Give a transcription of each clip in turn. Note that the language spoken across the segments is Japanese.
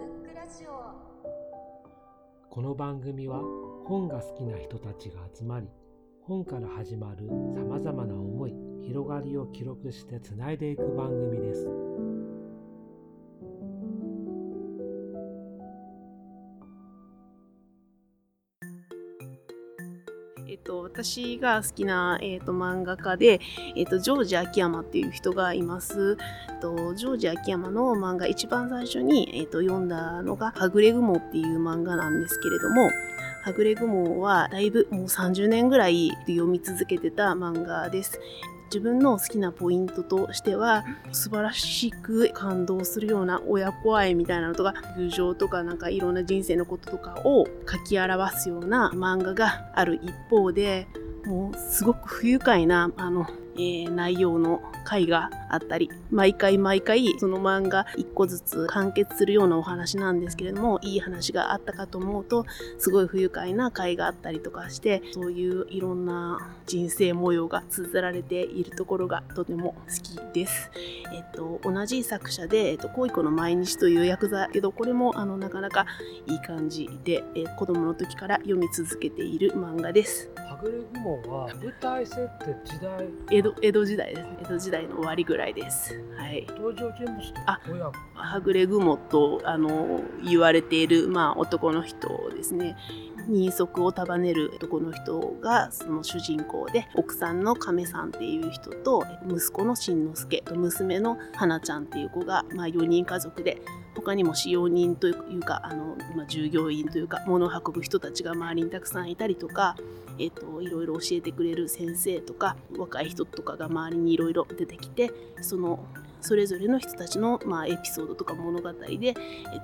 ックラジオ。この番組は本が好きな人たちが集まり本から始まるさまざまな思い広がりを記録してつないでいく番組です。と、私が好きな、えーと、漫画家で、えーと、ジョージ秋山っていう人がいます。と、ジョージ秋山の漫画一番最初に、えっと、読んだのが「はぐれ雲」っていう漫画なんですけれども「はぐれ雲」はだいぶもう30年ぐらい読み続けてた漫画です。自分の好きなポイントとしては素晴らしく感動するような親子愛みたいなのとか友情とかなんかいろんな人生のこととかを書き表すような漫画がある一方でもうすごく不愉快なあの、えー内容の回があったり毎回毎回その漫画一個ずつ完結するようなお話なんですけれどもいい話があったかと思うとすごい不愉快な回があったりとかしてそういういろんな人生模様が綴られているところがとても好きです。えっと、同じ作者で、えっと、恋子の毎日という役座だけどこれもあのなかなかいい感じで、えー子供の時から読み続けている漫画です。はぐれ雲は舞台設定時代江戸江戸時代ですね。江戸時代の終わりぐらいです。はい。登場人物とあはぐれ雲とあの言われている、まあ、男の人ですね人足を束ねる男の人がその主人公で奥さんの亀さんっていう人と息子のしんのすけと娘の花ちゃんっていう子が、まあ、4人家族で他にも使用人というかあの、まあ、従業員というか物を運ぶ人たちが周りにたくさんいたりとか、えっといろいろ教えてくれる先生とか若い人とかが周りにいろいろ出てきてそのそれぞれの人たちの、まあ、エピソードとか物語で、えっ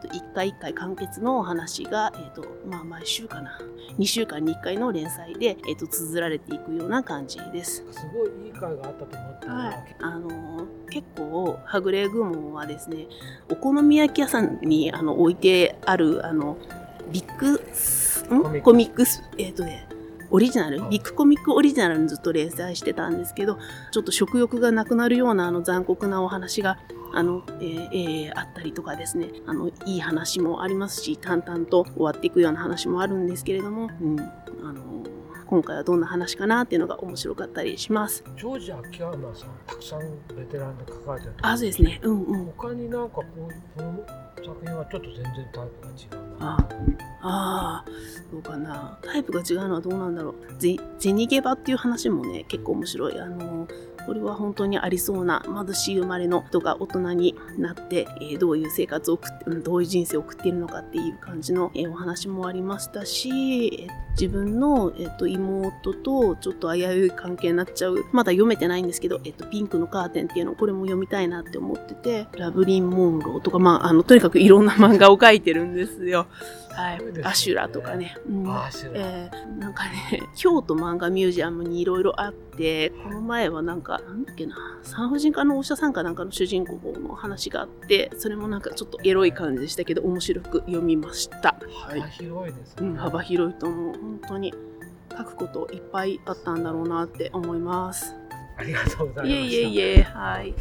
と、1回1回完結のお話が、えっとまあ、毎週かな。2週間に1回の連載で、えっと、綴られていくような感じです。すごいいい回があったと思ったら、はい、あのー結構はぐれ雲はですねお好み焼き屋さんにあの置いてあるあのビッグコミックコミックス？えっ、とねオリジナルはいビッグコミックオリジナルにずっと連載してたんですけどちょっと食欲がなくなるようなあの残酷なお話があの、えーえーあったりとかですね。あのいい話もありますし淡々と終わっていくような話もあるんですけれども、うん、あの今回はどんな話かなっていうのが面白かったりします。ジョージ秋山さんたくさんベテランで書かれてるあそうですね。うんうん。他になんかこうこの作品はちょっと全然タイプが違うな。ああーどうかな。タイプが違うのはどうなんだろう。ぜ銭ゲバっていう話もね結構面白い。あのこれは本当にありそうな貧しい生まれの人が大人になって、えーどういう生活を送ってうんどういう人生を送っているのかっていう感じの、えーお話もありましたし、えー自分の、えーと妹とちょっと危うい関係になっちゃうまだ読めてないんですけど、えーとピンクのカーテンっていうのこれも読みたいなって思っててラブリン・モンローとか、まあ、あのとにかくいろんな漫画を描いてるんですよ。はいねアシュラとかね。うんあー知らないえーなんかね、京都漫画ミュージアムにいろいろあって、この前はなんか、なんだっけな、産婦人科のお医者さんかなんかの主人公の話があって、それもなんかちょっとエロい感じでしたけど、面白く読みました。は幅広いですね、うん、幅広いと思う。本当に書くこといっぱいあったんだろうなって思います。ありがとうございまいしたえいえいえ、はい。